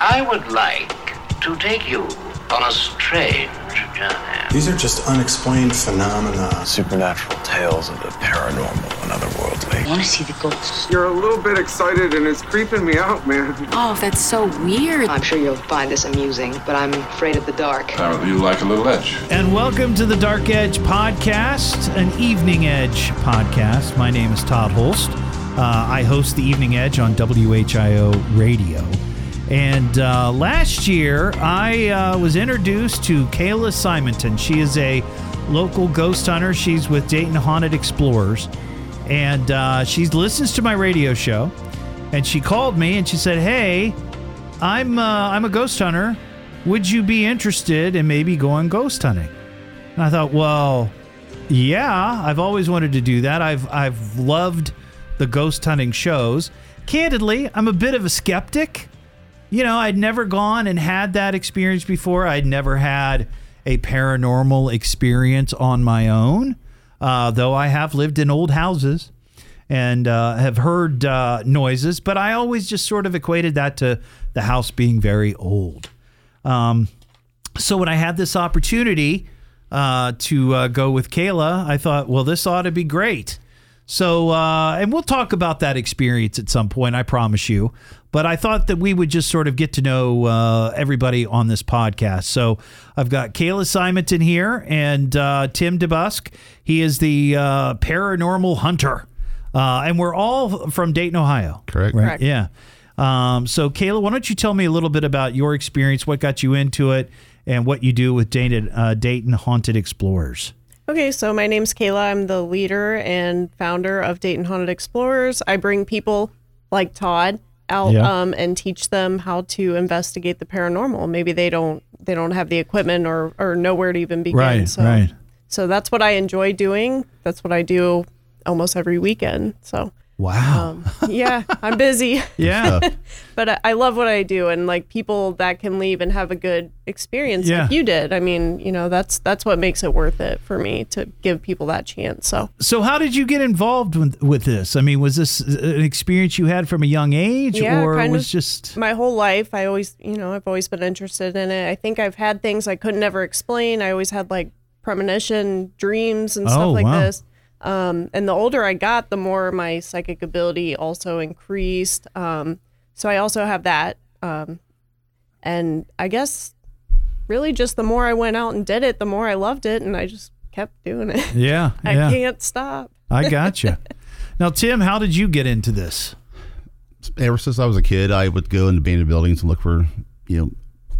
I would like to take you on a strange journey. These are just unexplained phenomena. Supernatural tales of the paranormal and otherworldly. I want to see the ghosts. You're a little bit excited and it's creeping me out, man. Oh, that's so weird. I'm sure you'll find this amusing, but I'm afraid of the dark. Apparently, you like a little edge. And welcome to the Dark Edge podcast, an Evening Edge podcast. My name is Todd Hollst. Uh, I host the Evening Edge on WHIO Radio. And uh, last year, I uh, was introduced to Kayla Simonton. She is a local ghost hunter. She's with Dayton Haunted Explorers. And uh, she listens to my radio show. And she called me and she said, Hey, I'm, uh, I'm a ghost hunter. Would you be interested in maybe going ghost hunting? And I thought, well, yeah, I've always wanted to do that. I've, I've loved the ghost hunting shows. Candidly, I'm a bit of a skeptic you know, I'd never gone and had that experience before. I'd never had a paranormal experience on my own, uh, though I have lived in old houses and uh, have heard uh, noises, but I always just sort of equated that to the house being very old. Um, so when I had this opportunity uh, to uh, go with Kayla, I thought, well, this ought to be great. So, uh, and we'll talk about that experience at some point, I promise you. But I thought that we would just sort of get to know uh, everybody on this podcast. So I've got Kayla Simonton here and uh, Tim DeBusk. He is the uh, paranormal hunter. Uh, and we're all from Dayton, Ohio. Correct. Right? Correct. Yeah. Um, so, Kayla, why don't you tell me a little bit about your experience, what got you into it, and what you do with Dayton, uh, Dayton Haunted Explorers? Okay, so my name's Kayla. I'm the leader and founder of Dayton Haunted Explorers. I bring people like Todd out Yeah. um, and teach them how to investigate the paranormal. Maybe they don't they don't have the equipment or or know where to even begin. Right, so, right. So that's what I enjoy doing. That's what I do almost every weekend. So Wow. um, yeah, I'm busy, yeah. but I, I love what I do, and like people that can leave and have a good experience Yeah. like you did. I mean, you know, that's that's what makes it worth it for me to give people that chance. So. So, how did you get involved with, with this? I mean, was this an experience you had from a young age, Yeah, or kind was of. just my whole life i always you know i've always been interested in it i think i've had things i couldn't never explain i always had like premonition dreams and Oh, stuff like wow. this um, and the older i got the more my psychic ability also increased um, so i also have that um, and i guess really just the more i went out and did it the more i loved it and i just kept doing it yeah? i yeah. can't stop I gotcha. now, Tim, how did you get into this? Ever since I was a kid, I would go into abandoned buildings and look for, you know,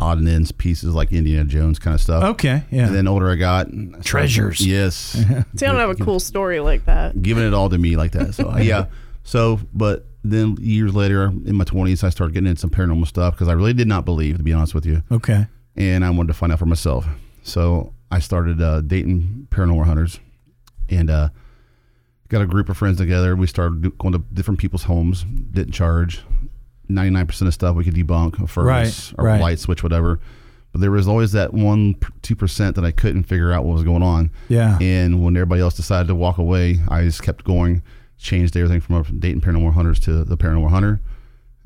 odd and ends pieces like Indiana Jones kind of stuff. Okay, yeah. And then the older I got, I started- Treasures. Yes. see i don't have a cool story like that Giving it all to me like that. So yeah. So, but then years later, in my twenties, I started getting into some paranormal stuff because I really did not believe, to be honest with you, okay. and I wanted to find out for myself. So I started uh, Dayton paranormal hunters, and uh, got a group of friends together. We started going to different people's homes. Didn't charge. Ninety nine percent of stuff we could debunk, a furnace Right, or right. light switch, whatever. But there was always that one two percent that I couldn't figure out what was going on. Yeah. And when everybody else decided to walk away, I just kept going. Changed everything from Dayton Paranormal Hunters to the Paranormal Hunter,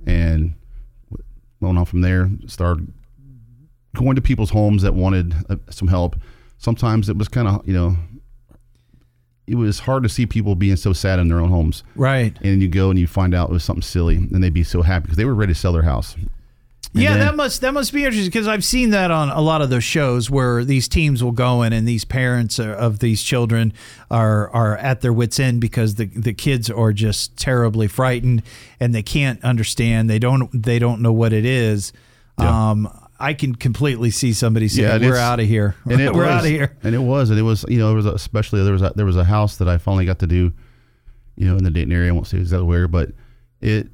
and went on from there. Started going to people's homes that wanted uh, some help. Sometimes it was kind of you know, it was hard to see people being so sad in their own homes. Right. And you go and you find out it was something silly, and they'd be so happy because they were ready to sell their house. And yeah, then- that must that must be interesting because I've seen that on a lot of those shows where these teams will go in and these parents are, of these children are are at their wits end because the the kids are just terribly frightened and they can't understand they don't they don't know what it is. Um, I can completely see somebody saying, and "We're out of here. and it We're was- out of here." And it was, and it was, you know, there was a, especially there was a, there was a house that I finally got to do, you know, in the Dayton area. I won't say exactly where, but it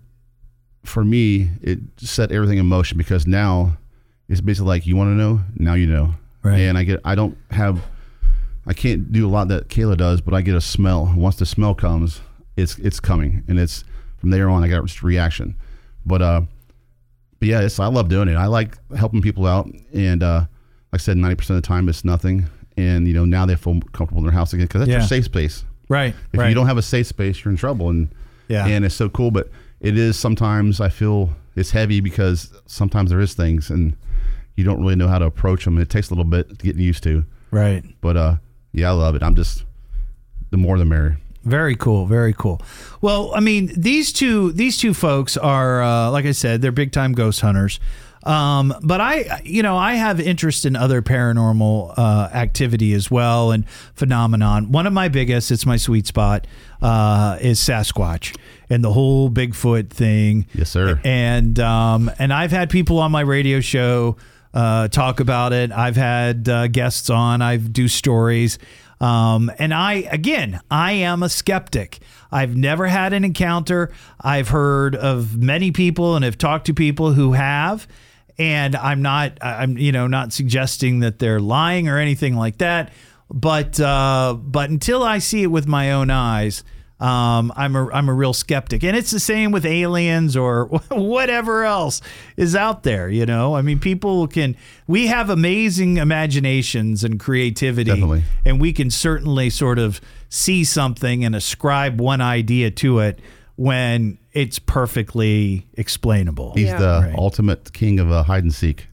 for me, it set everything in motion because now it's basically like you want to know, now you know. Right. And I get, I don't have, I can't do a lot that Kayla does, but I get a smell. Once the smell comes, it's it's coming, and it's from there on. I got just reaction. But uh, but yeah, it's I love doing it. I like helping people out, and uh, like I said, ninety percent of the time it's nothing. And you know now they feel comfortable in their house again because that's Yeah. your safe space. Right. If right. you don't have a safe space, you're in trouble. And Yeah. and it's so cool, but it is sometimes I feel it's heavy because sometimes there is things and you don't really know how to approach them. It takes a little bit to get used to. right. But uh, yeah, I love it. I'm just the more the merrier. Very cool, very cool. Well, I mean, these two these two folks are uh, like I said, they're big time ghost hunters. Um, but I, you know, I have interest in other paranormal uh, activity as well and phenomenon. One of my biggest, it's my sweet spot, uh, is Sasquatch and the whole Bigfoot thing. Yes, sir. And um, and I've had people on my radio show uh, talk about it. I've had uh, guests on. I do stories. Um, and I, again, I am a skeptic. I've never had an encounter. I've heard of many people and have talked to people who have. And I'm not, I'm, you know, not suggesting that they're lying or anything like that. But, uh, but until I see it with my own eyes, um, I'm a I'm a real skeptic, and it's the same with aliens or whatever else is out there. You know, I mean, people can we have amazing imaginations and creativity, Definitely. and we can certainly sort of see something and ascribe one idea to it when it's perfectly explainable. He's Yeah. the Right. ultimate king of uh, hide and seek.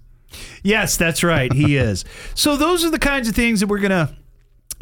Yes, that's right. He is. So those are the kinds of things that we're gonna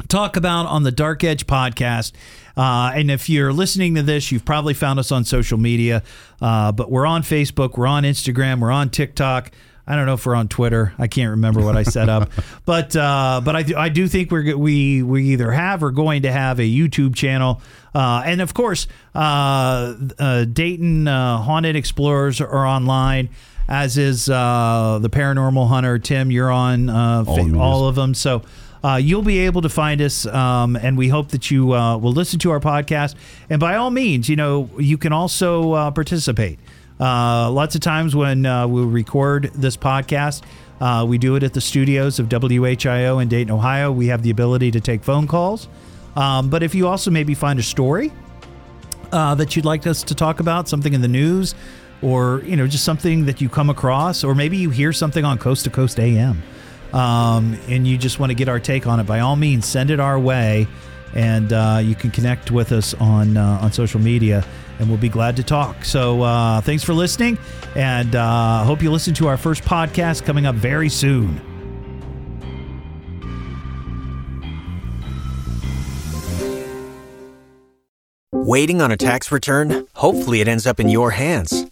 talk about on the Dark Edge podcast. Uh, and if you're listening to this, you've probably found us on social media. Uh, but we're on Facebook, we're on Instagram, we're on TikTok. I don't know if we're on Twitter. I can't remember what I set up, but uh, but I, do- I do think we're we we either have or going to have a YouTube channel, uh, and of course, uh, uh, Dayton uh, Haunted Explorers are online, as is uh, the Paranormal Hunter. Tim, you're on uh, All fa- of them, all of them. So uh, you'll be able to find us, um, and we hope that you uh, will listen to our podcast. And by all means, you know, you can also uh, participate. Uh, lots of times when uh, we record this podcast, uh, we do it at the studios of WHIO in Dayton, Ohio. We have the ability to take phone calls. Um, but if you also maybe find a story uh, that you'd like us to talk about, something in the news, or you know, just something that you come across, or maybe you hear something on Coast to Coast AM, um, and you just want to get our take on it. By all means, send it our way, and uh, you can connect with us on uh, on social media, and we'll be glad to talk. So, uh, thanks for listening, and uh, hope you listen to our first podcast coming up very soon. Waiting on a tax return? Hopefully, it ends up in your hands.